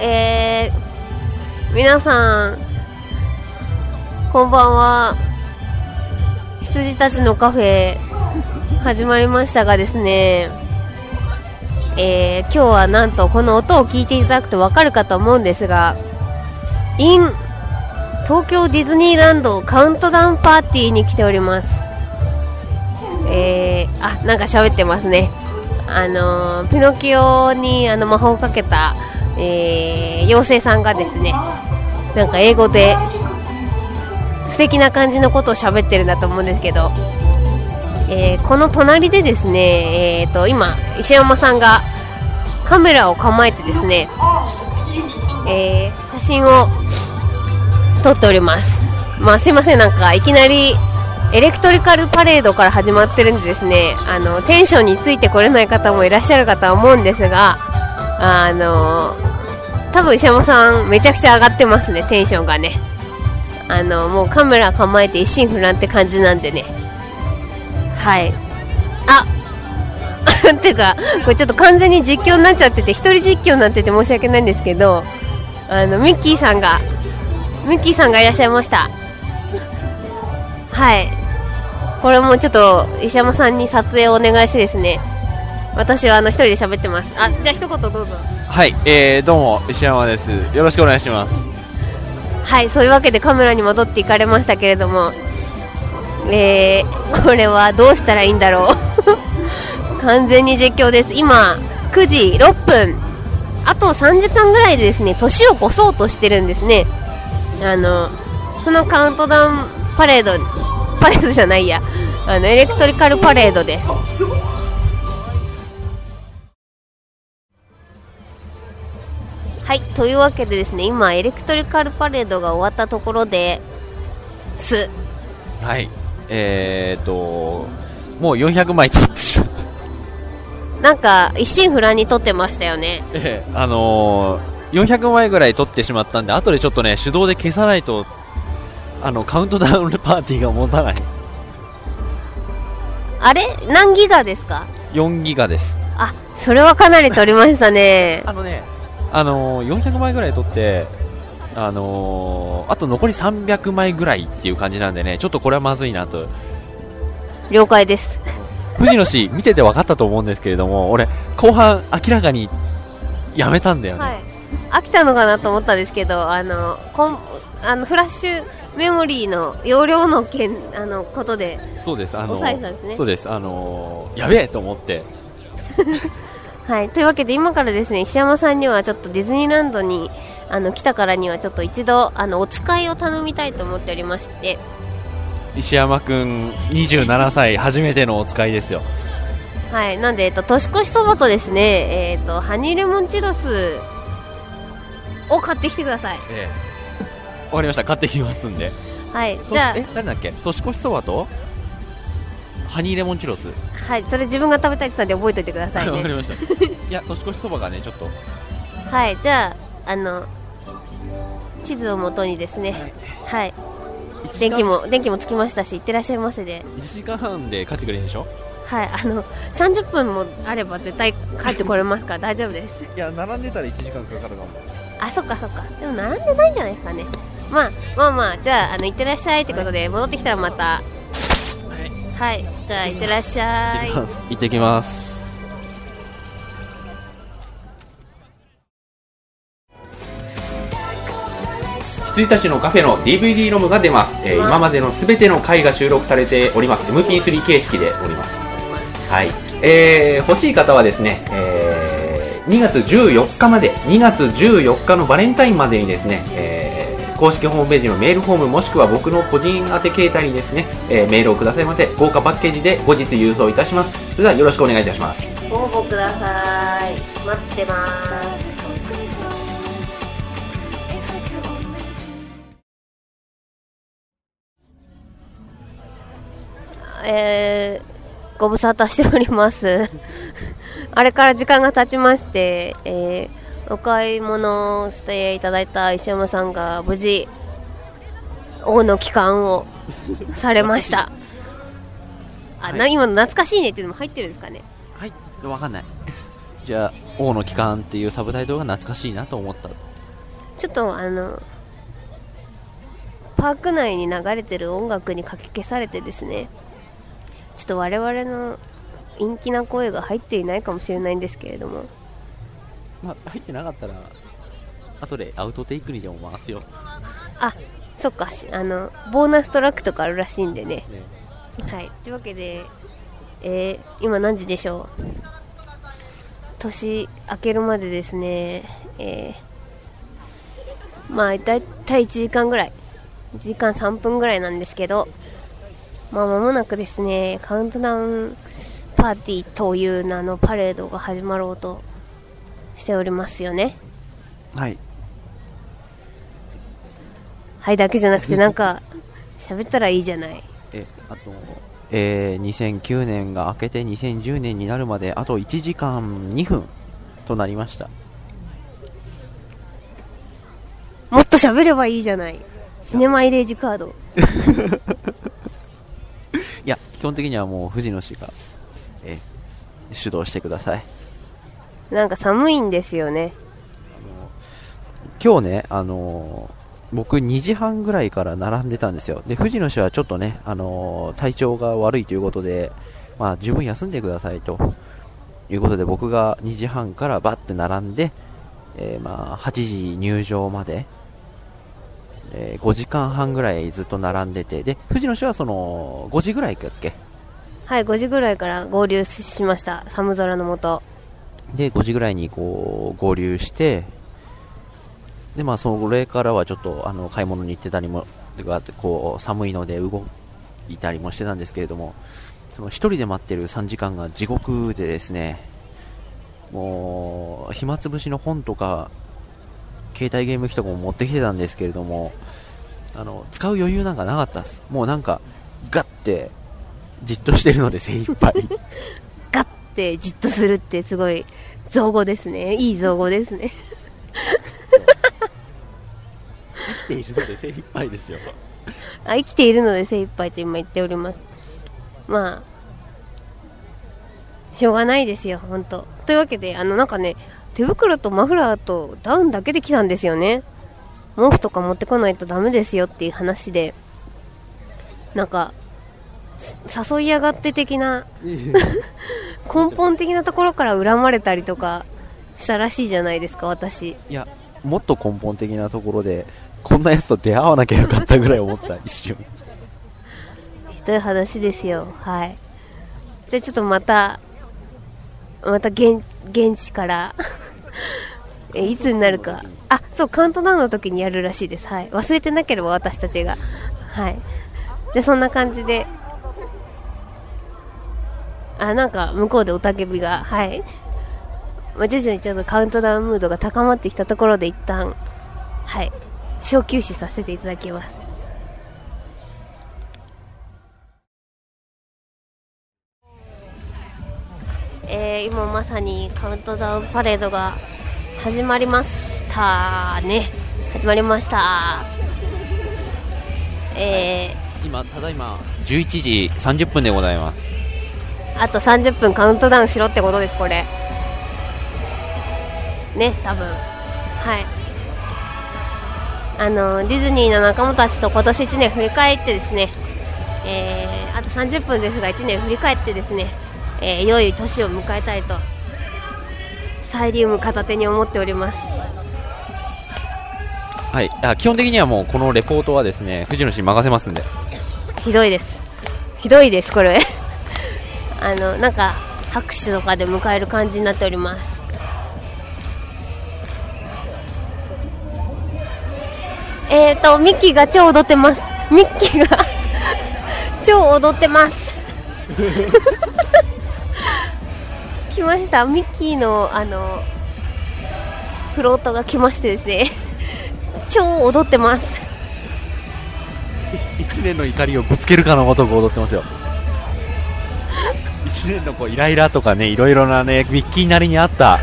えー、皆さん、こんばんは。羊たちのカフェ、始まりましたがですね、えー、今日はなんとこの音を聞いていただくとわかるかと思うんですが、in 東京ディズニーランドカウントダウンパーティーに来ております。えー、あ、なんか喋ってますね。あのー、ピノキオにあの魔法をかけた、えー、妖精さんがですね、なんか英語で素敵な感じのことを喋ってるんだと思うんですけど、えー、この隣でですね、えーと、今石山さんがカメラを構えてですね、えー、写真を撮っております。まあすいませんなんかいきなりエレクトリカルパレードから始まってるんでですねあのテンションについてこれない方もいらっしゃるかとは思うんですがあの多分石山さんめちゃくちゃ上がってますねテンションがね。あのもうカメラ構えて一心不乱って感じなんでね。はい。あっ ていうかこれちょっと完全に実況になっちゃってて一人実況になってて申し訳ないんですけどあのミッキーさんがミッキーさんがいらっしゃいました。はい。これもちょっと石山さんに撮影をお願いしてですね。私はあの一人で喋ってます。あじゃあ一言どうぞ。はい、えー、どうも石山です。よろしくお願いします。はいそういうわけでカメラに戻っていかれましたけれどもえー、これはどうしたらいいんだろう。完全に実況です。今9時6分。あと3時間ぐらいでですね年を越そうとしてるんですね。あのそのカウントダウンパレードパレードじゃないや。あのエレクトリカルパレードで。すはいというわけでですね今エレクトリカルパレードが終わったところですはいえー、っともう400枚撮ってしまうなんか一心不乱に撮ってましたよねええあのー400枚ぐらい取ってしまったんで、後でちょっとね、手動で消さないと、あの、カウントダウンパーティーが持たない。あれ？何ギガですか ?4 ギガです。あ、それはかなり取りましたね。あのね、あのー、400枚ぐらい取って、あのー、あと残り300枚ぐらいっていう感じなんでね、ちょっとこれはまずいなと。了解です。藤野氏、見てて分かったと思うんですけれども、俺、後半明らかにやめたんだよね。はい飽きたのかなと思ったんですけどあのこんあのフラッシュメモリーの容量の件あのことでそうですあのそうですあのやべえと思って はい。というわけで今からですね石山さんにはちょっとディズニーランドにあの来たからにはちょっと一度あのお使いを頼みたいと思っておりまして。石山君27歳初めてのお使いですよ。はい。なんで、えっと、年越しそばとですね、えっと、ハニーレモンチュロスを買ってきてください。ええ。わかりました。買ってきますんで。はい。じゃあえ誰だっけ？年越しそばと？ハニーレモンチュロス。はいそれ自分が食べたいって言ったんで覚えておいてくださいね。わかりました。いや年越しそばがねちょっと。はいじゃああの地図をもとにですね。はい、はい。電気も電気もつきましたし、いってらっしゃいませで。1時間半で帰ってくれるんでしょ？はい、あの30分もあれば絶対帰ってこれますから大丈夫です。いや、並んでたら1時間かかるかも。あそっかそっか。でも並んでないんじゃないですかね。まあまあまあじゃああの行ってらっしゃいってことで戻ってきたらまたはい、はい、じゃあ行ってらっしゃい。行ってきます。羊たちのカフェの DVD ロムが出ます、えー、今までのすべての回が収録されております。MP3 形式でおります。はい、えー、欲しい方はですね、えー2月14日まで、2月14日のバレンタインまでにですね、えー、公式ホームページのメールフォームもしくは僕の個人宛て携帯にですね、えー、メールをくださいませ。豪華パッケージで後日郵送いたします。それではよろしくお願いいたします。応募ください。待ってます。えー、ご無沙汰しております。あれから時間が経ちまして、えー、お買い物をしていただいた石山さんが無事王の帰還をされました。あ、はい、今の懐かしいねっていうのも入ってるんですかね？はい。わかんない。じゃあ王の帰還っていうサブタイトルが懐かしいなと思ったちょっとあのパーク内に流れてる音楽にかき消されてですね。ちょっと我々の陰気な声が入っていないかもしれないんですけれどもまあ入ってなかったら後でアウトテイクにでも回すよ、あそっか。しあのボーナストラックとかあるらしいんでね。ね。はい。というわけで、えー今何時でしょう？年明けるまでですね。えーまあだいたい1時間ぐらい。1時間3分ぐらいなんですけどまあ間もなくですねカウントダウンパーティーという名のパレードが始まろうとしておりますよね。はい。はいだけじゃなくてなんか喋ったらいいじゃない。えあとえー2009年が明けて2010年になるまであと1時間2分となりました。もっと喋ればいいじゃない。シネマイレージカード。いや基本的にはもう藤野氏が、えー主導してくださいなんか寒いんですよね。今日ね、あのー僕2時半ぐらいから並んでたんですよ。で、藤野氏はちょっとね、あのー体調が悪いということで、まあ、十分休んでくださいと。いうことで、僕が2時半からバッて並んで、えーまあ、8時入場まで、えー5時間半ぐらいずっと並んでて、で、藤野氏はその、5時ぐらいだっけ？はい5時ぐらいから合流しました。寒空の下で、5時ぐらいにこう、合流して、で、まあ、それからはちょっと、あの、買い物に行ってたりも、がこう、寒いので動いたりもしてたんですけれども、その一人で待ってる3時間が地獄でですね、もう、暇つぶしの本とか、携帯ゲーム機とかも持ってきてたんですけれども、あの、使う余裕なんかなかったです。もうなんか、ガッて、じっとしてるので精一杯。ガッてじっとするってすごい造語ですね。いい造語ですね。生きているので精一杯ですよ。あ生きているので精一杯と今言っております。まあしょうがないですよ本当。というわけであのなんかね手袋とマフラーとダウンだけで来たんですよね。毛布とか持ってこないとダメですよっていう話で。なんかす 誘い上がって的な根本的なところから恨まれたりとかしたらしいじゃないですか私。いや、もっと根本的なところで、こんなやつと出会わなきゃよかったぐらい思った、一瞬。ひどい話ですよ。はい。じゃあちょっとまたまた現現地から えいつになるか。あそうカウントダウンの時にやるらしいです。はい。忘れてなければ私たちが。はい。じゃあそんな感じであなんか向こうで雄たけびがはい、まあ、徐々にちょっとカウントダウンムードが高まってきたところで一旦はい。小休止させていただきます。えー今まさにカウントダウンパレードが始まりましたね。始まりました。え今、ただいま、11時30分でございます。ーあと30分カウントダウンしろってことですこれ。ね多分。はい。あのディズニーの仲間たちと今年1年振り返ってですね。えーあと30分ですが1年振り返ってですね、えー良い年を迎えたいとサイリウム片手に思っております。はい。あ基本的にはもう、このレポートはですね、藤野氏に任せますんで。ひどいです。ひどいですこれあのなんか拍手とかで迎える感じになっております。えーとミッキーが超踊ってます。ミッキーが 超踊ってます。来ました。ミッキーのあのフロートが来ましてですね。超踊ってます。1年の怒りをぶつけるかのごとく踊ってますよ。1年のこうイライラとかね、いろいろなね、ミッキーなりにあった、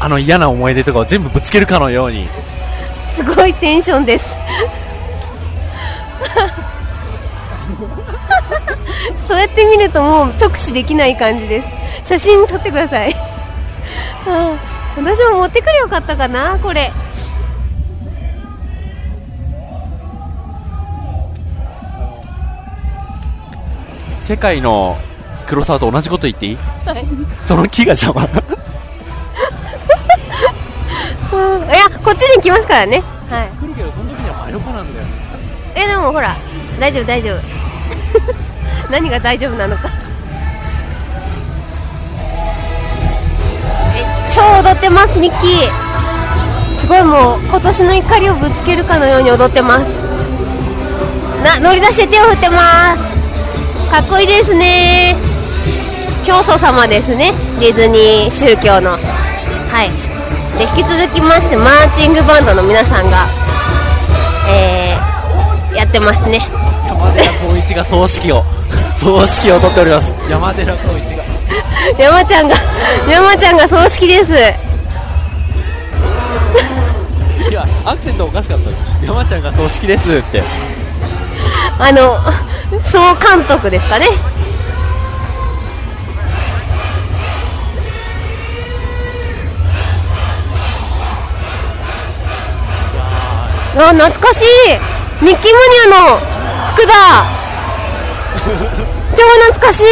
あの嫌な思い出とかを全部ぶつけるかのように、すごいテンションです。そうやって見るともう直視できない感じです。写真撮ってください。うん私も持ってくれよかったかなこれ。世界の黒沢と同じこと言っていい？はい。その木が邪魔。うん。いやこっちに来ますからね。はい。来るけど、その時には真横なんだよ。えでもほら大丈夫大丈夫。何が大丈夫なのか。え超踊ってますミッキー。すごいもう今年の怒りをぶつけるかのように踊ってます。な乗り出して手を振ってます。かっこいいですね教祖様ですね。ディズニー宗教の。はい。で引き続きましてマーチングバンドの皆さんがえー、やってますね。山寺宏一が葬式を、葬式を取っております。山寺宏一が。山ちゃんが山ちゃんが葬式です。いや、アクセントおかしかったよ。山ちゃんが葬式ですって。あの総監督ですかねあ懐かしいミッキーマニアの服だ 超懐かしい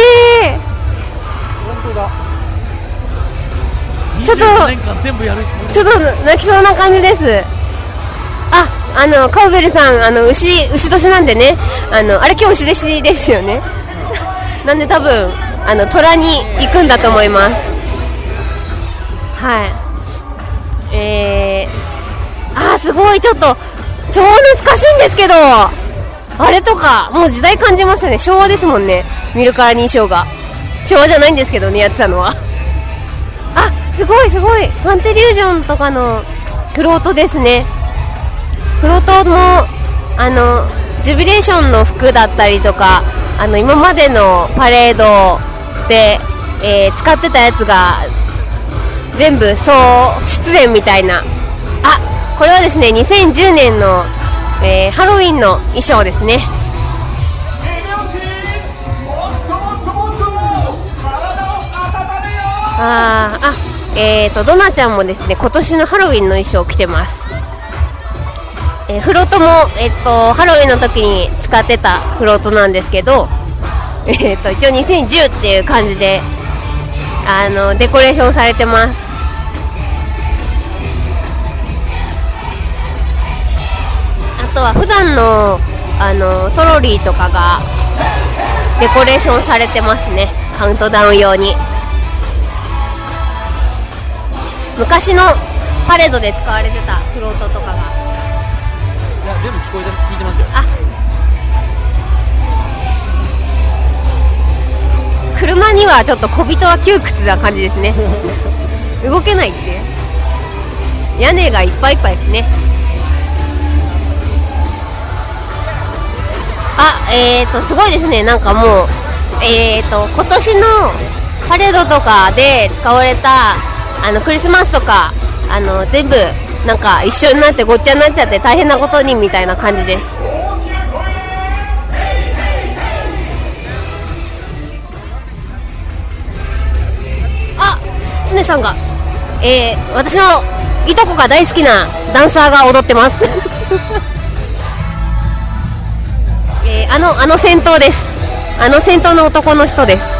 本当だ。ちょっと25年間全部やるつもりちょっと泣きそうな感じです。あ、あのカウベルさん、あの牛牛年なんでね、あのあれ今日牛年ですよね。なんで多分あの虎に行くんだと思います。はい。えー、あーすごいちょっと超懐かしいんですけど、あれとかもう時代感じますよね。昭和ですもんね。見るから認証が昭和じゃないんですけどねやってたのは。あすごいすごいファンテリュージョンとかのフロートですねフロートもあのジュビレーションの服だったりとかあの今までのパレードで、えー使ってたやつが全部総出演みたいなこれはですね2010年の、えーハロウィンの衣装ですね。あーあえーとドナちゃんもですね今年のハロウィンの衣装を着てます、えーフロートも、えっとハロウィンの時に使ってたフロートなんですけど、えー、と一応2010っていう感じであのデコレーションされてますとは普段のあのトロリーとかがデコレーションされてますね。カウントダウン用に。昔のパレードで使われてたフロートとかが。いや、全部聞こえて、聞いてますよ。あ。車にはちょっと小人は窮屈な感じですね。動けないって。屋根がいっぱいいっぱいですねあえーとすごいですね。なんかもうえーと今年のパレードとかで使われたあのクリスマスとかあの全部なんか一緒になってごっちゃになっちゃって大変なことにみたいな感じです。あ常さんが、えー、私のいとこが大好きなダンサーが踊ってます、あのあの戦闘です。あの戦闘の男の人です。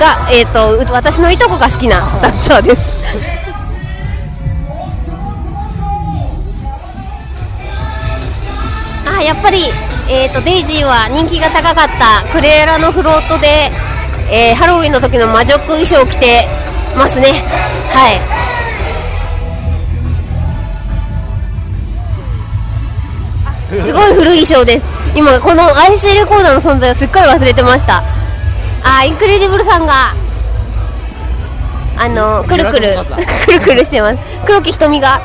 が、えー、と私のいとこが好きなダンサーです。あやっぱり、えー、とデイジーは人気が高かったクレーラのフロートで、えーハロウィンの時の魔女衣装を着てますね。はい。すごい古い衣装です。今この IC レコーダーの存在をすっかり忘れてました。あーインクレディブルさんがあのくるくるくるくるしてます。黒木瞳が。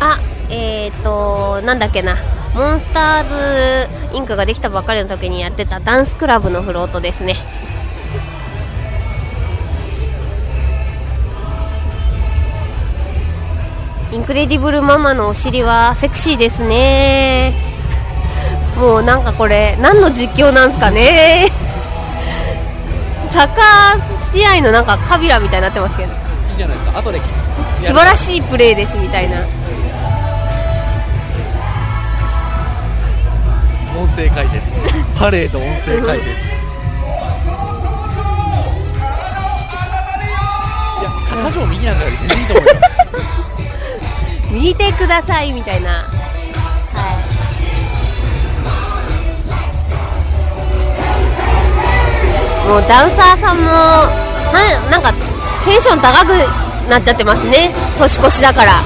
あえっ、ー、となんだっけな。モンスターズインクができたばっかりの時にやってたダンスクラブのフロートですねインクレディブルママのお尻はセクシーですね。もうなんかこれ何の実況なんすかね。サッカー試合のなんかカビラみたいになってますけど。いいんじゃないですか。後で素晴らしいプレーですみたいな。音声解説。パレード音声解説。いや坂上右なんかより全然いいと思うよ 見てくださいみたいな。はい。もうダンサーさんもななんかテンション高くなっちゃってますね。年越しだから。あ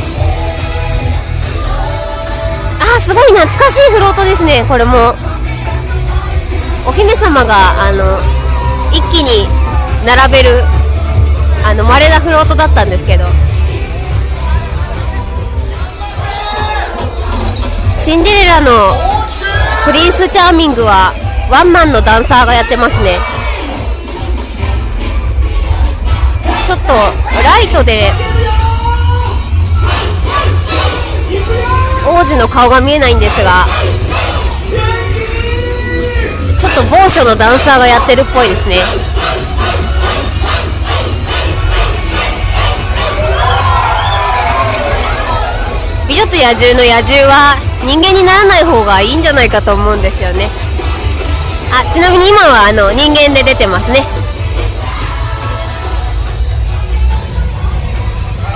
ーすごい懐かしいフロートですね。これも。お姫様があの一気に並べるあの稀なフロートだったんですけど。シンデレラのプリンスチャーミングはワンマンのダンサーがやってますね。ちょっとライトで王子の顔が見えないんですがちょっと某所のダンサーがやってるっぽいですね。美女と野獣の野獣は人間にならない方がいいんじゃないかと思うんですよね。あちなみに今はあの人間で出てますね。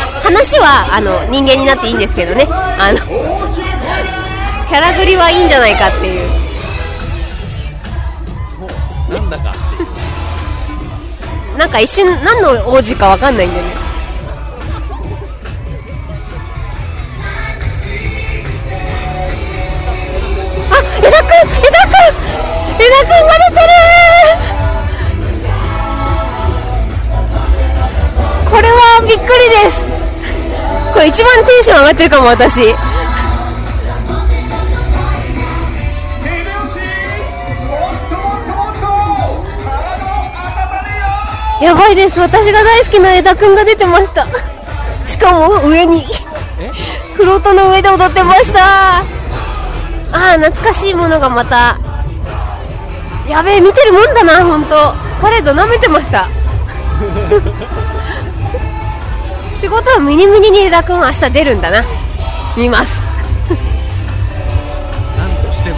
あ話はあの人間になっていいんですけどね。あのキャラ繰りはいいんじゃないかっていう。なんだかっていう。なんか一瞬何の王子かわかんないんだよね一番テンション上がってるかも私。やばいです私が大好きな江田くんが出てました。しかも上に。フロートの上で踊ってました。ああ懐かしいものがまた。やべえ見てるもんだな本当パレード舐めてました。ことはミニミニに江田くん明日出るんだな。見ます。なんとしても。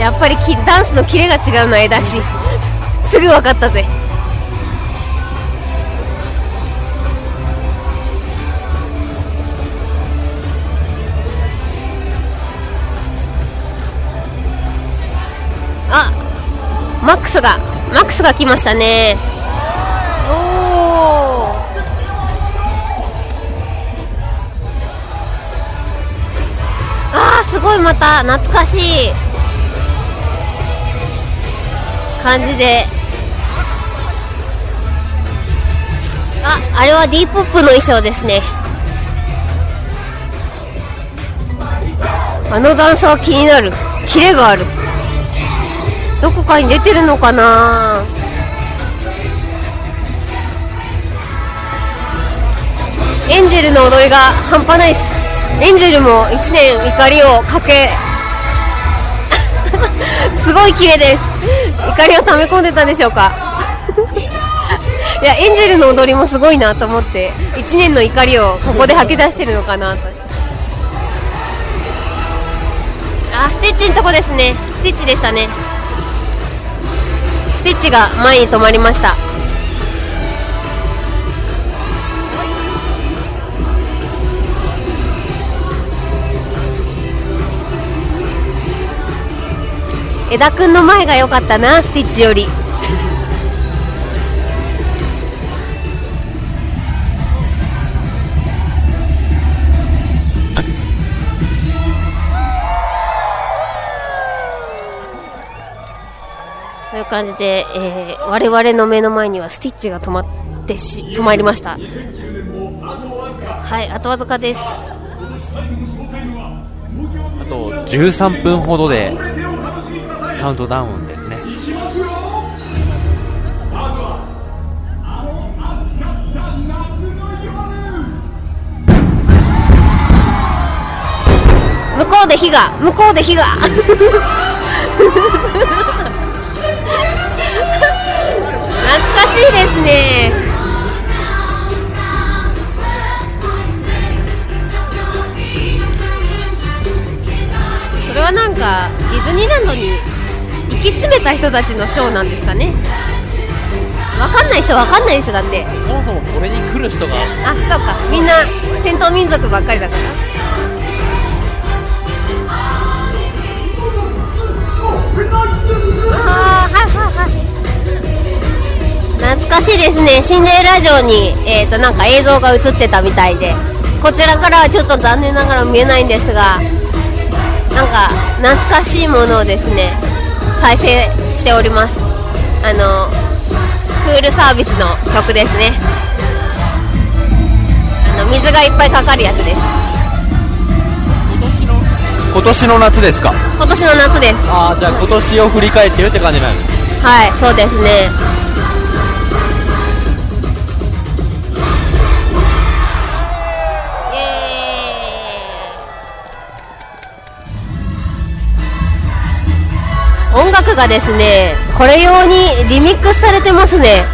やっぱりきダンスのキレが違うのは枝し。すぐ分かったぜマックスがマックスが来ましたね。おおあーすごいまた懐かしい。感じで。ああれはディープップの衣装ですね。あのダンサー気になる。キレがある。どこかに出てるのかな？エンジェルの踊りが半端ないっす。エンジェルも1年怒りをかけ すごい綺麗です。怒りを溜め込んでたんでしょうか？いやエンジェルの踊りもすごいなと思って1年の怒りをここで吐き出してるのかなと。あステッチのとこですね。ステッチでしたね。スティッチが前に止まりました。枝くんの前が良かったなスティッチより。感じで、えー、我々の目の前にはスティッチが止まってし止まりました。はいあとわずかです。あと13分ほどでカウントダウンですね。向こうで火が向こうで火が。しいですね。これはなんかディズニーランドに行き詰めた人たちのショーなんですかね。わかんない人わかんないでしょだって。そもそもこれに来る人が。あそうか。みんな戦闘民族ばっかりだから。あーはいはいはい懐かしいですね。シンデレラ城に、えー、となんか映像が映ってたみたいで。こちらからはちょっと残念ながら見えないんですがなんか懐かしいものをですね再生しております。あのクールサービスの曲ですね。あの水がいっぱいかかるやつです。今年の？夏ですか？今年の夏です。ああじゃあ今年を振り返ってるって感じなんですはいそうですね楽がですねこれ用にリミックスされてますね。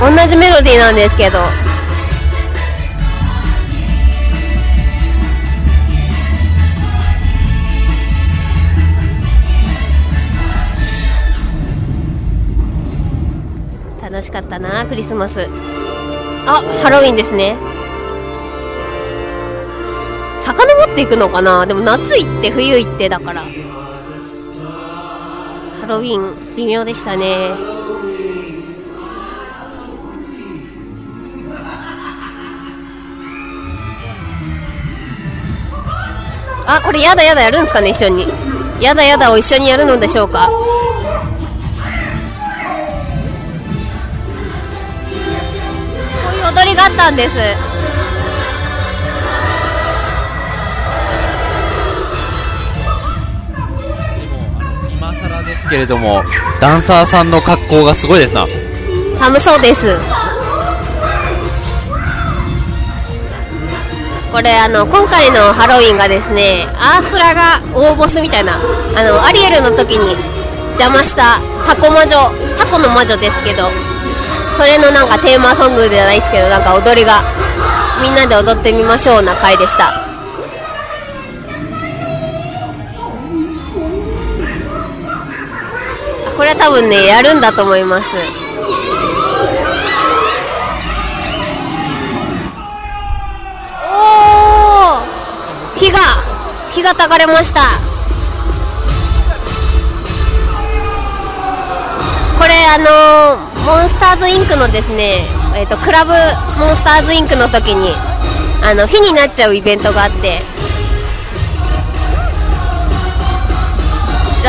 同じメロディーなんですけど。楽しかったなクリスマス。あハロウィンですね。遡っていくのかな？でも夏行って冬行ってだから。ロウィン微妙でしたね。あこれやだやだやるんですかね一緒に。やだやだを一緒にやるのでしょうか。こういう踊りがあったんです。けれどもダンサーさんの格好がすごいですな。寒そうです。これあの今回のハロウィンがですねアースラが大ボスみたいなあのアリエルの時に邪魔したタコ魔女タコの魔女ですけどそれのなんかテーマソングじゃないですけどなんか踊りがみんなで踊ってみましょうな回でした。これは多分ねやるんだと思います。おお火が火がたかれました。これあのーモンスターズインクのですねえっ、とクラブモンスターズインクの時にあの火になっちゃうイベントがあって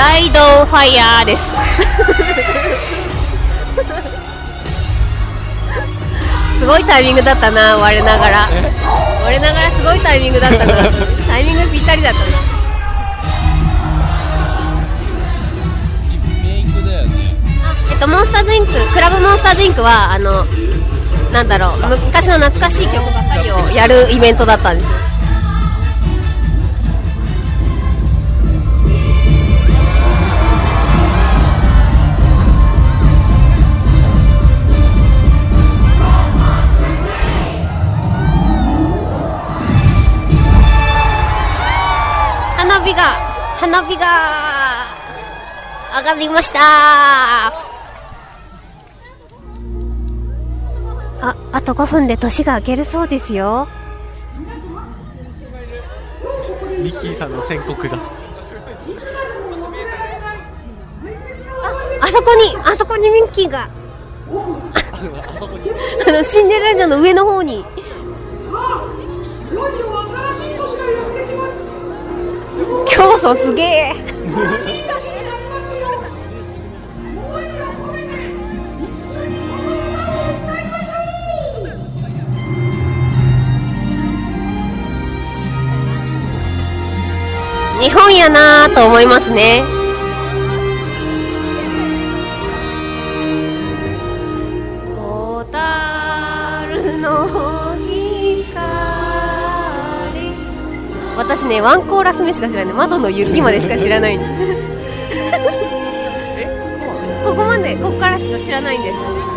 ライドオンファイヤーです。すごいタイミングだったな我ながら。我ながらすごいタイミングだったな。タイミングぴったりだったな。あえっとモンスターズインククラブモンスターズインクはあのなんだろう昔の懐かしい曲ばかりをやるイベントだったんですよ上がりました。ああと5分で年が明けるそうですよ。ミッキーさんの宣告だ。あそこにあそこにミッキーが。あのシンデレラ城の上の方に。競争すげえ 日本やなと思いますね。私ねワンコーラス目しか知らない窓の雪までしか知らないんですここまでここからしか知らないんです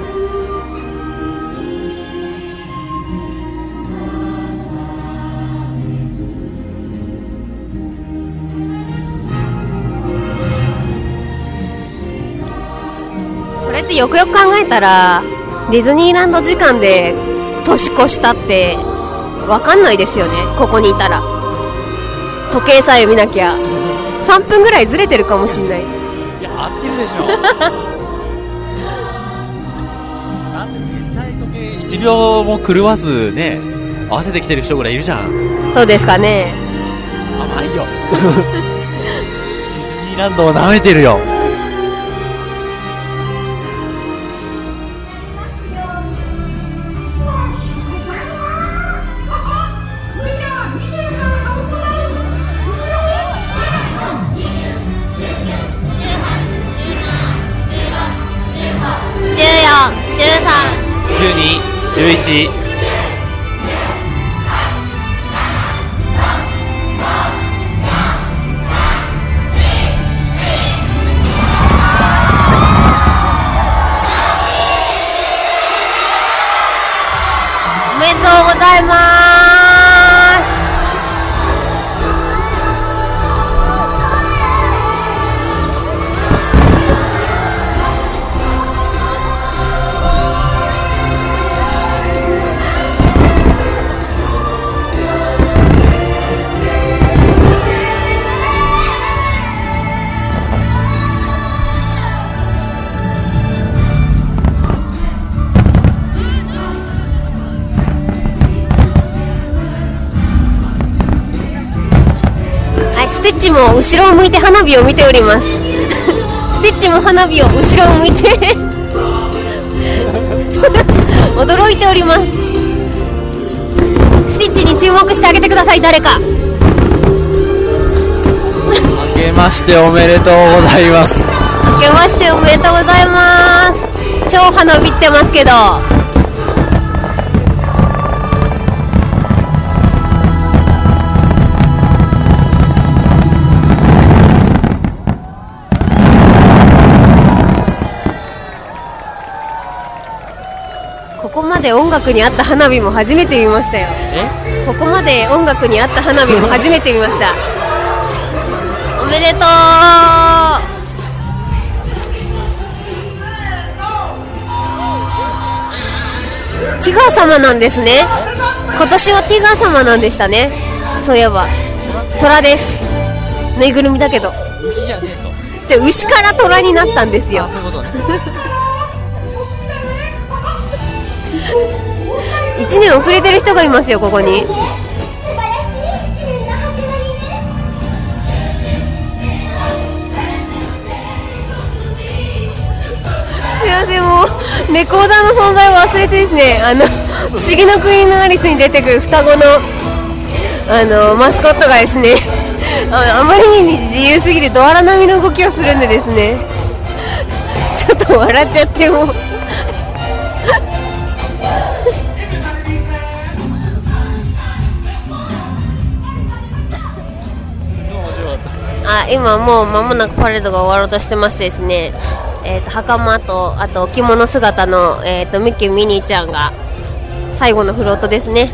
れってよくよく考えたらディズニーランド時間で年越したってわかんないですよね。ここにいたら。時計さえ見なきゃ。3分ぐらいずれてるかもしんない。いや合ってるでしょ。だって絶対時計1秒も狂わずね合わせてきてる人ぐらいいるじゃん。そうですかね。甘いよ。ディズニーランドを舐めてるよ一。後ろを向いて花火を見ております。ステッチも花火を後ろを向いて。驚いております。ステッチに注目してあげてください誰か。明けましておめでとうございます。明けましておめでとうございます。超花火ってますけどで音楽に合った花火も初めて見ましたよ。え？ここまで音楽に合った花火も初めて見ました。おめでとう。ティガー様なんですね。今年はティガー様なんでしたね。そういえば。虎です。ぬいぐるみだけど。牛じゃねえと。じゃあ牛から虎になったんですよ。ね 1年遅れてる人がいますよここに。すいませんもうレコーダーの存在を忘れてですねあの「不思議の国のアリス」に出てくる双子のあのマスコットがですねああまりに自由すぎてドアラ並みの動きをするんでですねちょっと笑っちゃってもう。あ今もう間もなくパレードが終わろうとしてましてですね、えー、と袴とあと着物姿の、えー、とミッキーミニーちゃんが最後のフロートですね。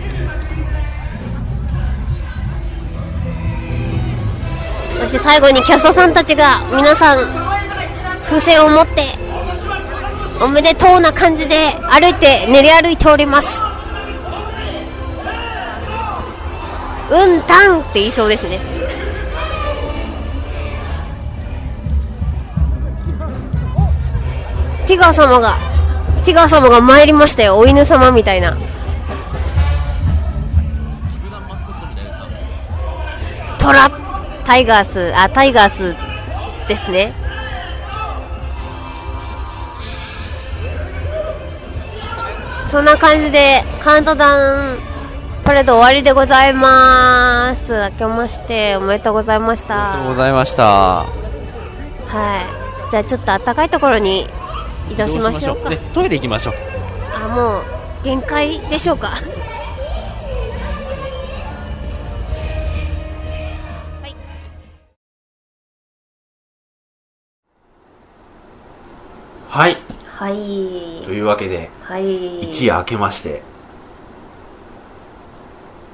そして最後にキャストさんたちが皆さん風船を持っておめでとうな感じで歩いて練り歩いております。うんたんって言いそうですね。ティガー様がティガー様が参りましたよ。お犬様みたいな。トラタイガースあタイガースですね。そんな感じでカウントダウンパレード終わりでございます。明けましておめでとうございました。ありがとうございました。はい。じゃあちょっと暖かいところに移動しましょうか、ね、トイレ行きましょう。あもう限界でしょうか。はい、はい、はい、というわけで、はい、一夜明けまして。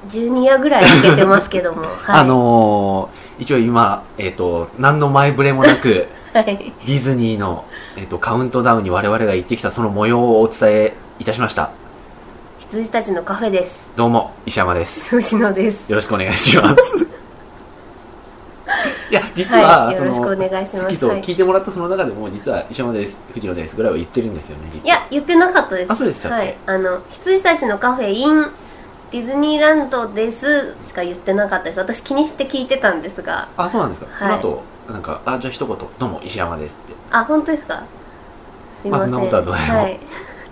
12夜ぐらい明けてますけども、はい、あのー、一応今、えー、と何の前触れもなくはい。ディズニーの、えっとカウントダウンに我々が行ってきたその模様をお伝えいたしました。羊たちのカフェです。どうも石山です。吉野です。よろしくお願いします。いや実は、はいよろしくお願いします。そうはい。聞いてもらったその中でも実は石山です藤野ですぐらいは言ってるんですよねいや言ってなかったです。あそうでしたっけ？はい。あの羊たちのカフェ in ディズニーランドですしか言ってなかったです。私気にして聞いてたんですが。あそうなんですか、はい。その後なんかあじゃあ一言どうも石山ですって。あ本当ですか？すいません、まあそんなことはどうでも。はい、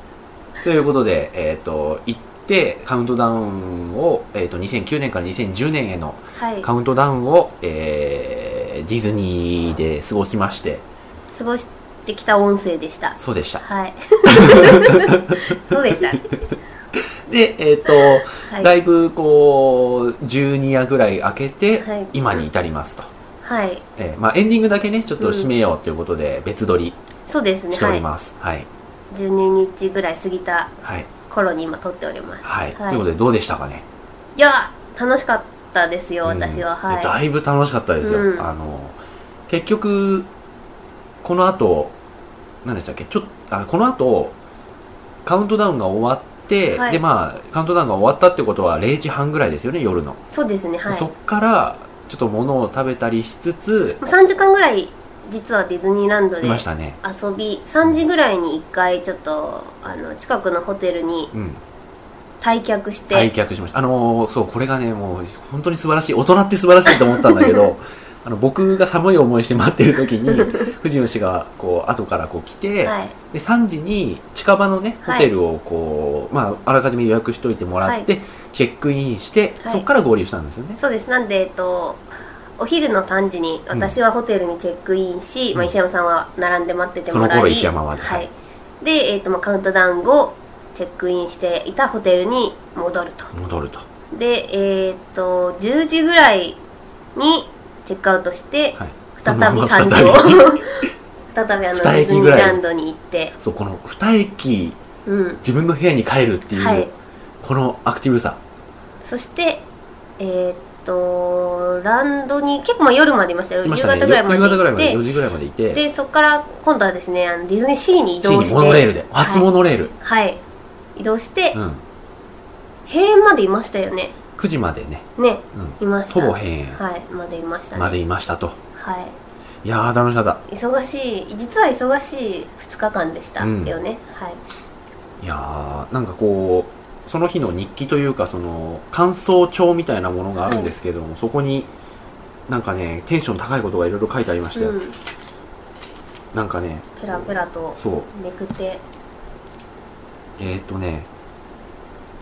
ということで、えっ、と、行って、カウントダウンを、えっ、と、2009年から2010年へのはい、カウントダウンを、えーディズニーで過ごしまして、過ごしてきた音声でした。そうでした。はい。そうでした。で、えっ、と、はい。だいぶ、こう、12夜ぐらい空けて、はい。今に至りますと。はい。えーまあ、エンディングだけね、ちょっと締めようということで、別撮りそうですね。しておはいります。はい。12日ぐらい過ぎたはい。頃に今撮っております。はい。はい。ということで、どうでしたかね？いや楽しかったですよ私は、うんはいだいぶ楽しかったですよ、うん。あの結局この後何でしたっけ？ちょっあこの後カウントダウンが終わって、はい。でまあカウントダウンが終わったってことは0時半ぐらいですよね夜の、そうですねはい。そっからちょっと物を食べたりしつつ3時間ぐらい実はディズニーランドいでましたね。遊び3時ぐらいに1回ちょっとあの近くのホテルにうん。退却して、退却しました。あのそうこれがねもう本当に素晴らしい大人って素晴らしいと思ったんだけど あの僕が寒い思いして待ってる時に 藤野氏がこう後からこう来て、はい。で3時に近場のねホはい。テルをこう、まああらかじめ予約しといてもらって、チェックインして、はい。そこから合流したんですよね。そうです。なんでえっとお昼の3時に私はホテルにチェックインし、うん。まあ、石山さんは並んで待っててもらいその頃石山ははい、で、えっとまあ、カウントダウン後チェックインしていたホテルに戻ると。戻ると。でえっと10時ぐらいにチェックアウトして、はい。再びそのまま3時を 再びあの二ディズニランドに行って。そうこの2駅うん。自分の部屋に帰るっていう、はい。このアクティブさそしてえーっとランドに結構まあ夜までいましたよ。ね。方ぐらいまで夕方ぐらいまで行っ4時ぐらいまでいてて。でそこから今度はですねあのディズニーシーに移動して。モノレールで。初モノレール、はい。移動して、うん、閉園までいましたよね。9時までね、ね。うん、いました。ほぼ閉園。はい。までいましたね。までいましたと。はい。いやー楽しかった。忙しい。実は忙しい2日間でしたよね、はい。いやーなんかこうその日の日記というかその感想帳みたいなものがあるんですけれども、そこになんかねテンション高いことがいろいろ書いてありましたよ、うん。なんかねペラペラとそう。めくって。えっ、ー、とね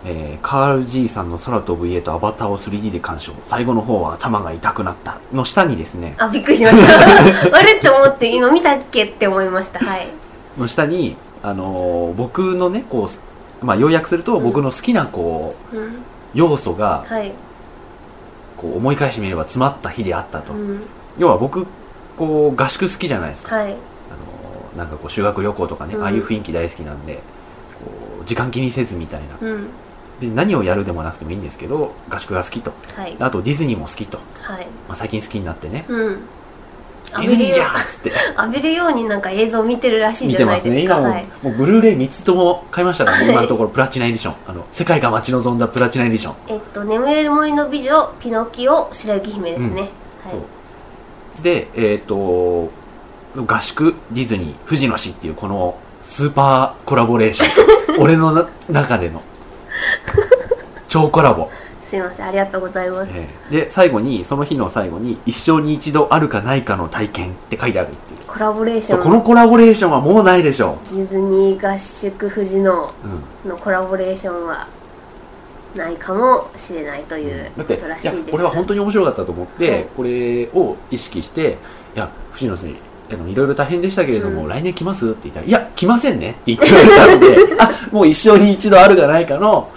えーカール G さんの空飛ぶ家とアバターを 3D で鑑賞。最後の方は頭が痛くなった。の下にですねあびっくりしました。あれ？って思って今見たっけ？って思いました。はい。の下にあのー僕のねこうまあ要約するとうん。僕の好きなこううん。要素がはい、こう思い返してみれば詰まった日であったと、うん、要は僕こう合宿好きじゃないですか。はい。あのなんかこう修学旅行とかね、うん。ああいう雰囲気大好きなんでこう時間気にせずみたいな。うん。別に何をやるでもなくてもいいんですけど合宿が好きと。はい。あとディズニーも好きと、はい。まあ、最近好きになってね。うんディズニーじゃんっつって。浴びるようになんか映像見てるらしい見てじゃないですますね。今も,、かはい。もうブルーレイ3つとも買いましたからね、はい。今のところプラチナエディション。あの世界が待ち望んだプラチナエディション。えっと眠れる森の美女ピノキオ白雪姫ですね、はい。そう。でえっ、と合宿ディズニー藤野氏っていうこのスーパーコラボレーション。俺のな中での。超コラボ、すいませ。んありがとうございます。えーで最後にその日の最後に一生に一度あるかないかの体験って書いてあるっていう。コラボレーション。そうこのコラボレーションはもうないでしょディズニー合宿富士のう、うん。のコラボレーションはないかもしれないというこだっていやとらしいです。これは本当に面白かったと思って、はい。これを意識していや藤野さんあのいろいろ大変でしたけれども、うん。来年来ますって言ったら「いや来ませんね」って言ってくれたんで あもう一生に一度あるかないかの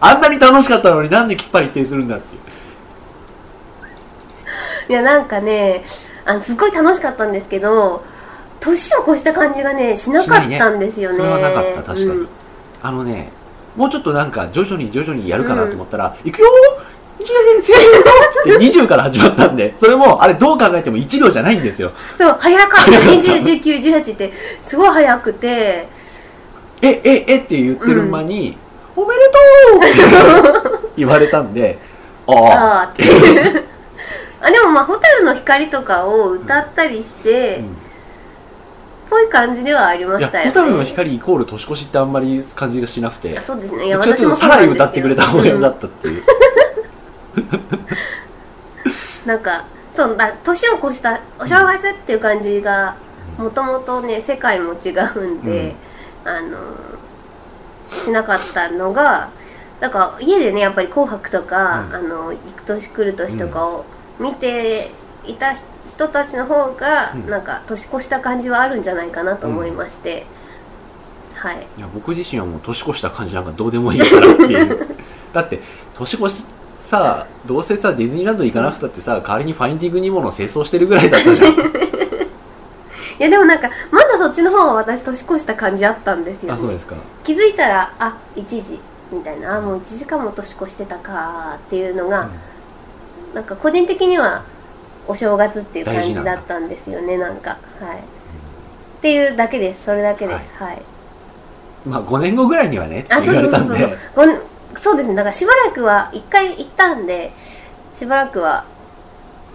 あんなに楽しかったのになんできっぱり否定するんだっていう。いやなんかねあのすごい楽しかったんですけど年を越した感じがねしなかったんですよね。それはなかった確かに。うん。あのねもうちょっとなんか徐々に徐々にやるかなと思ったら、いくよー1年生つって20から始まったんでそれもあれどう考えても1秒じゃないんですよ。そう早かった。早かった。201918ってすごい早くて。えええって言ってる間に、おめでとうって言われたんで ああっていうあでもまあ「蛍の光」とかを歌ったりして、うん。ぽい感じではありましたよね。蛍の光イコール年越しってあんまり感じがしなくてあそうですね。いやちょっ私もとさらに歌ってくれた方がよかったっていう、なんかそうだ年を越したお正月っていう感じがもともとね世界も違うんで、あのしなかったのがだから家でねやっぱり「紅白」とか「うん。あの行く年来る年」とかを見ていた人たちの方が、うん。なんか年越した感じはあるんじゃないかなと思いまして、はい。いや僕自身はもう年越した感じなんかどうでもいいからっていう。だって年越しさどうせさディズニーランド行かなくたってさ代わりにファインディングにものを清掃してるぐらいだったじゃん いやでもなんかまだそっちの方が私年越した感じあったんですよ、ね、あそうですか。気づいたらあ1時みたいな。あもう1時間も年越してたかっていうのが、なんか個人的にはお正月っていう感じだったんですよねなんか。はい、っていうだけです。それだけです。はい、まあ5年後ぐらいにはねあそうそうそうそう。そうですね。だからしばらくは1回行ったんでしばらくは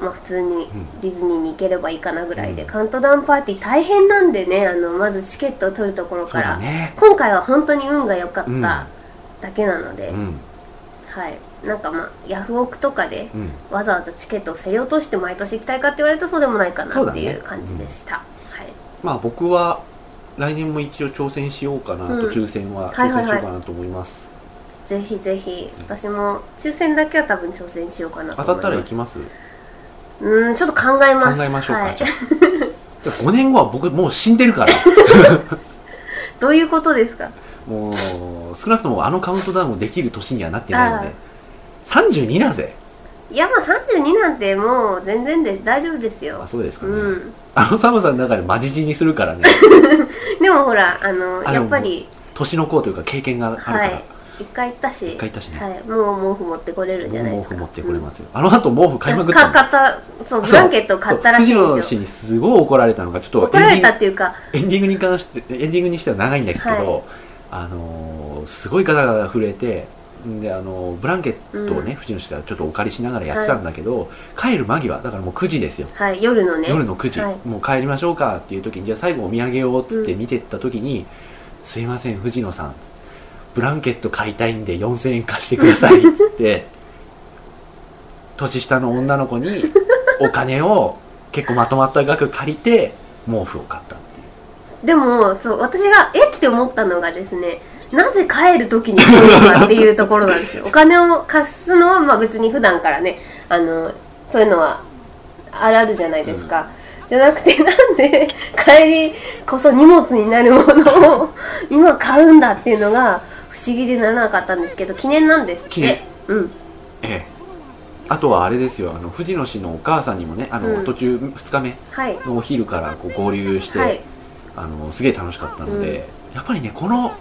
まあ普通にん。ディズニーに行ければいいかなぐらいで、うん。カウントダウンパーティー大変なんでねあのまずチケットを取るところから、だね。今回は本当に運が良かっうん。ただけなので、うん。はい。なんかまあヤフオクとかでうん。わざわざチケットを競り落として毎年行きたいかって言われるとそうでもないかなっていう感じでした、はい。まあ僕は来年も一応挑戦しようかなと、うん。抽選は挑はいはいはい。戦しようかなと思います、ぜひぜひ。私も抽選だけは多分挑戦しようかなと思います。当たったら行きます？うーんちょっと考えます。考えましょうか、はい。じゃあ。5年後は僕もう死んでるから。どういうことですか？もう少なくともあのカウントダウンをできる年にはなってないので。32だぜ？いやまあ32なんてもう全然で大丈夫ですよ。あそうですかね、うん。あの寒さの中でマジ死にするからねでもほらあのあやっぱり年の子というか経験があるから、はい一回行ったし一回行ったしね。はい、もう毛布持ってこれるんじゃないですか。毛布持ってこれますよ、あの後毛布買いまくったかの買ったそうブランケットを買ったらしいそう。藤野すよ氏にすごい怒られたのがちょっと怒られたっていうか。エンディングに関してエンディングにしては長いんですけど、はい。あのーすごいガタガタ震えてであのーブランケットをね、うん。藤野氏がちょっとお借りしながらやってたんだけど、帰る間際だからもう9時ですよ。はい。夜のね。夜の9時、はい。もう帰りましょうかっていう時にじゃあ最後お土産をっつって見てった時に、すいません藤野さんブランケット買いたいんで4000円貸してくださいっ つって。年下の女の子にお金を結構まとまった額借りて毛布を買ったっていう。でもそう私がえって思ったのがですねなぜ帰る時に買うのかっていうところなんですよ。お金を貸すのはまあ別に普段からねあのそういうのはあるあるじゃないですか、じゃなくてなんで帰りこそ荷物になるものを今買うんだっていうのが不思議でならなかったんですけど記念なんですって。記念？うん。ええ。あとはあれですよ。あの藤野氏のお母さんにもねあの、うん。途中2日目はい。のお昼からこう合流して、はい。あのすげえ楽しかったので、やっぱりねこの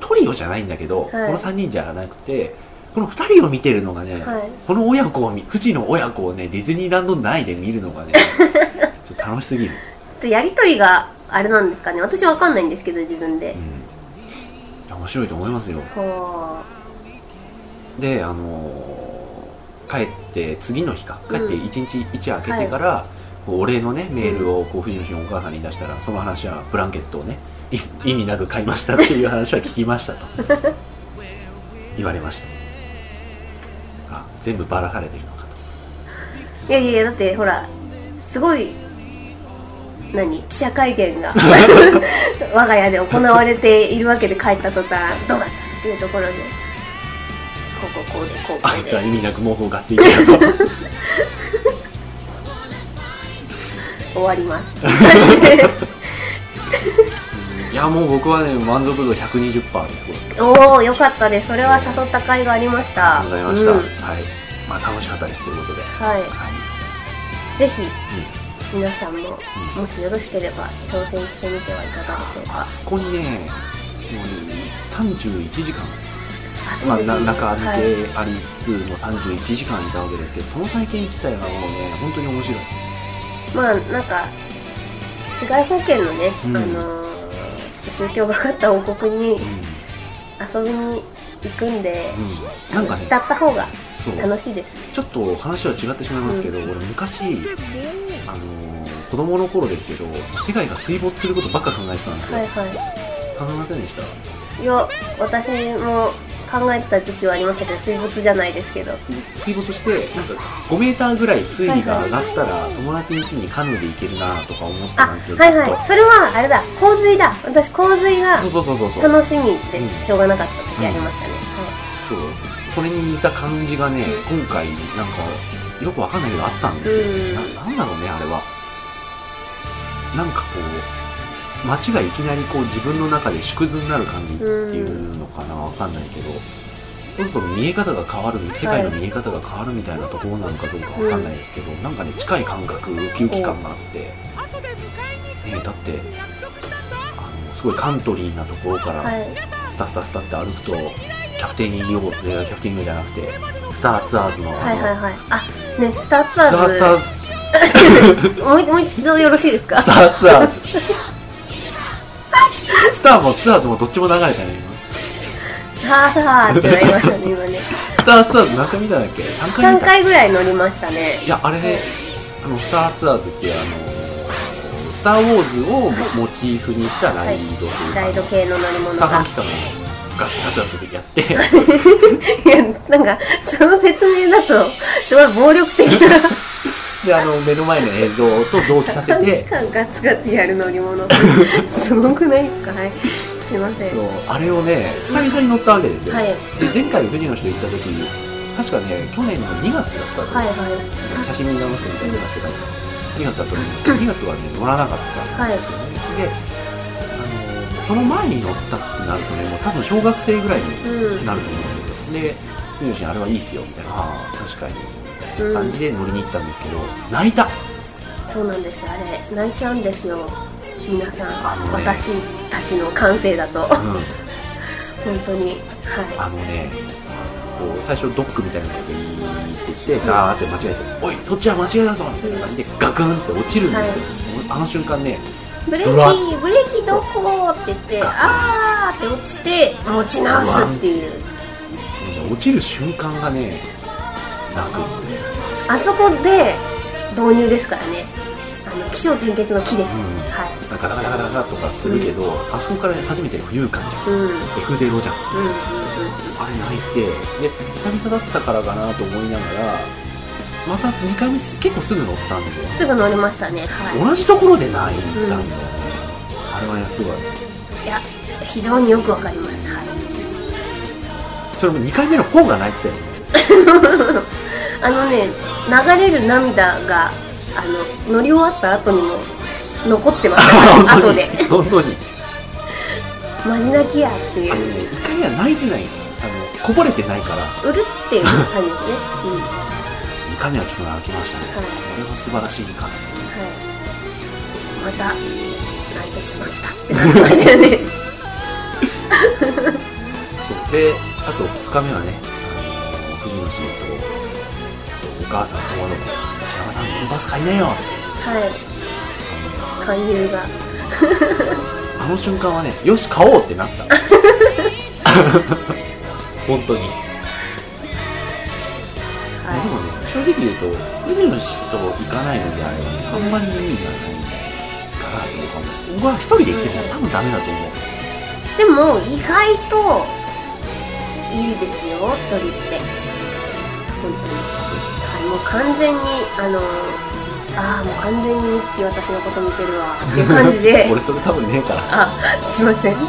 トリオじゃないんだけど、はい。この3人じゃなくてこの2人を見てるのがね、はい。この親子を見富士の親子をねディズニーランド内で見るのがね ちょっと楽しすぎる、とやりとりがあれなんですかね。私わかんないんですけど自分で。うん、いや面白いと思いますよ。ほであのー帰って次の日か。帰ってうん1日一夜明けてから、こうお礼のねメールをこう藤野氏のお母さんに出したらその話はブランケットをねい意味なく買いましたっていう話は聞きましたと。言われました。あ全部ばらされてるのかと。いやいやだってほらすごい何？記者会見が。我が家で行われているわけで帰った途端どうだった？っていうところで。こうこうこうでこうこあいうつはで意味なく毛布を買っていたと。終わります。いやもう僕はね満足度120%ですおおよかったですそれは誘った甲斐がありました。ありがとうございました、うん。はい。まあ楽しかったですということで、はい。はい。ぜひ皆さんも、もしよろしければ挑戦してみてはいかがでしょうか？あそこにねもう31時間。まあ、ねな中抜はい。けありつつ、もう31時間いたわけですけどその体験自体がもうね本当に面白い。まあなんか治外法権のね、うん。あのーちょっと宗教がかった王国にう遊びに行くんで、ん、うん、なんかね浸った方が楽しいです。ちょっと話は違ってしまいますけど、俺昔あのー子供の頃ですけど世界が水没することばっか考えてたんですよ、はいは考えませんでした？いいや私も考えてた時期はありましたけど水没じゃないですけど。水没してなんか5メーターぐらい水位が上がったら、友達ん家にカヌーで行けるなとか思ってあたんですよはいはい。それはあれだ。洪水だ。私洪水が楽しみでうんしょうがなかった時ありましたね、そう。それに似た感じがね、今回なんかよくわかんないけどあったんですよ、うん。ななんだろうねあれはなんかこう街がいきなりこう自分の中で縮図になる感じっていうのかなわかんないけどそうすると見え方が変わる世界の見え方が変わるみたいなところなのかどうかわかんないですけど、なんかね近い感覚ウキウキ感があって、ね、だってあのすごいカントリーなところから、スタスタスタって歩くとキャプテンイオキャプテンイオじゃなくてスターツアーズのあの、はいはいはい。あねスターツアーズもうもう一度よろしいですか？スターツアーズ。スターもツアーズもどっちも流れたねさあさあってなりましたね今ね。今 スターツアーズ何回見たんだっけ？3回見3た回ぐらい乗りましたね。いやあれねあのスターツアーズってあのスター・ウォーズをモチーフにしたライドというか、ライド系の乗り物が。企画のガツガツガツやって。いやなんかその説明だとすごい暴力的なであの目の前の映像と同期させ3時て間ガツガツやる乗り物すごくないですか？はい。すいません。あれをね久々に乗ったわけですよ、はい。で前回富士の人行った時確かね去年の2月だったと、はいは写真見直してみたりとかしてた2月だと思いますけど2月はね乗らなかったんですよね、であのその前に乗ったってなるとねもう多分小学生ぐらいにいうんなると思うんですよ。で富士のあれはいいっすよみたいな。ああ確かに感じで乗りに行ったんですけど、泣いた。そうなんです。あれ泣いちゃうんですよ。皆さん、ね。私たちの感性だと。うん。本当に。はあのねこう最初ドックみたいなのがビーって言ってガーって間違えて「おいそっちは間違いだぞ!」みたいな感じでガクンって落ちるんですよ、あの瞬間ねいブレーキブレーキどこって言ってあーって落ちて持ち直すっていう。落ちる瞬間がね泣くあそこで導入ですからね。あの起承転結の木です、うん。はい。なんかガタガタガタガタとかするけど、あそこから初めて浮遊感じゃんうんうんうん F ゼロじゃんうんあれ泣いてで久々だったからかなと思いながらまた2回目結構すぐ乗ったんですよすぐ乗りましたねは同じところで泣いたんだよ、うんあれはねすごいいいや非常によくわかりますはいそれも2回目の方が泣いてたよねあのね流れる涙があの乗り終わった後にも残ってます。後で。本当に。マジ泣きやっていう。あのね1回目は泣いてないあのこぼれてないから。うるっていう感じですね、うん。は2回目はちょっと泣きましたね。い。これは素晴らしいかなはい。また泣いてしまったってなりましたよね。そう。であと2日目はねあの藤野氏とお母さんともども石山さんこのバス買いなよはい。勧誘が。あの瞬間はねよし買おうってなった。本当に、まあでもはね正直言うと藤野氏と行かないのであればねあんまり意味がないかなと思う僕は一人で行っても多分ダメだと思う。いでも意外といいですよ一人って。本当に。はい、もう完全にあのああもう完全にミッキー私のこと見てるわ。っていう感じで。俺それ多分ねえから。あすいません。はい。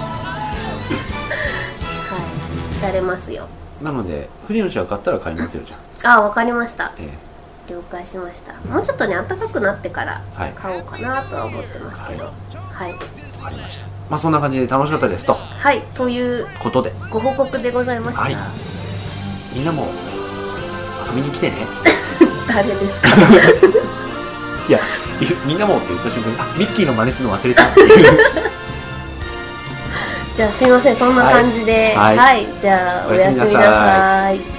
浸れますよ。なので藤野氏が買ったら買いますよじゃあ。わかりました。あ、え。了解しました。もうちょっとね暖かくなってからはい。買おうかなとは思ってますけど。はい。えわかりました。まあそんな感じで楽しかったですと。はい。ということで。ご報告でございました、はい。みんなも遊びに来てね誰ですか？いや、いみんなもって言った瞬間に、あ、ミッキーの真似するの忘れたっていう。じゃあすいませんそんな感じで。はい。はい、じゃあおおやすみなさい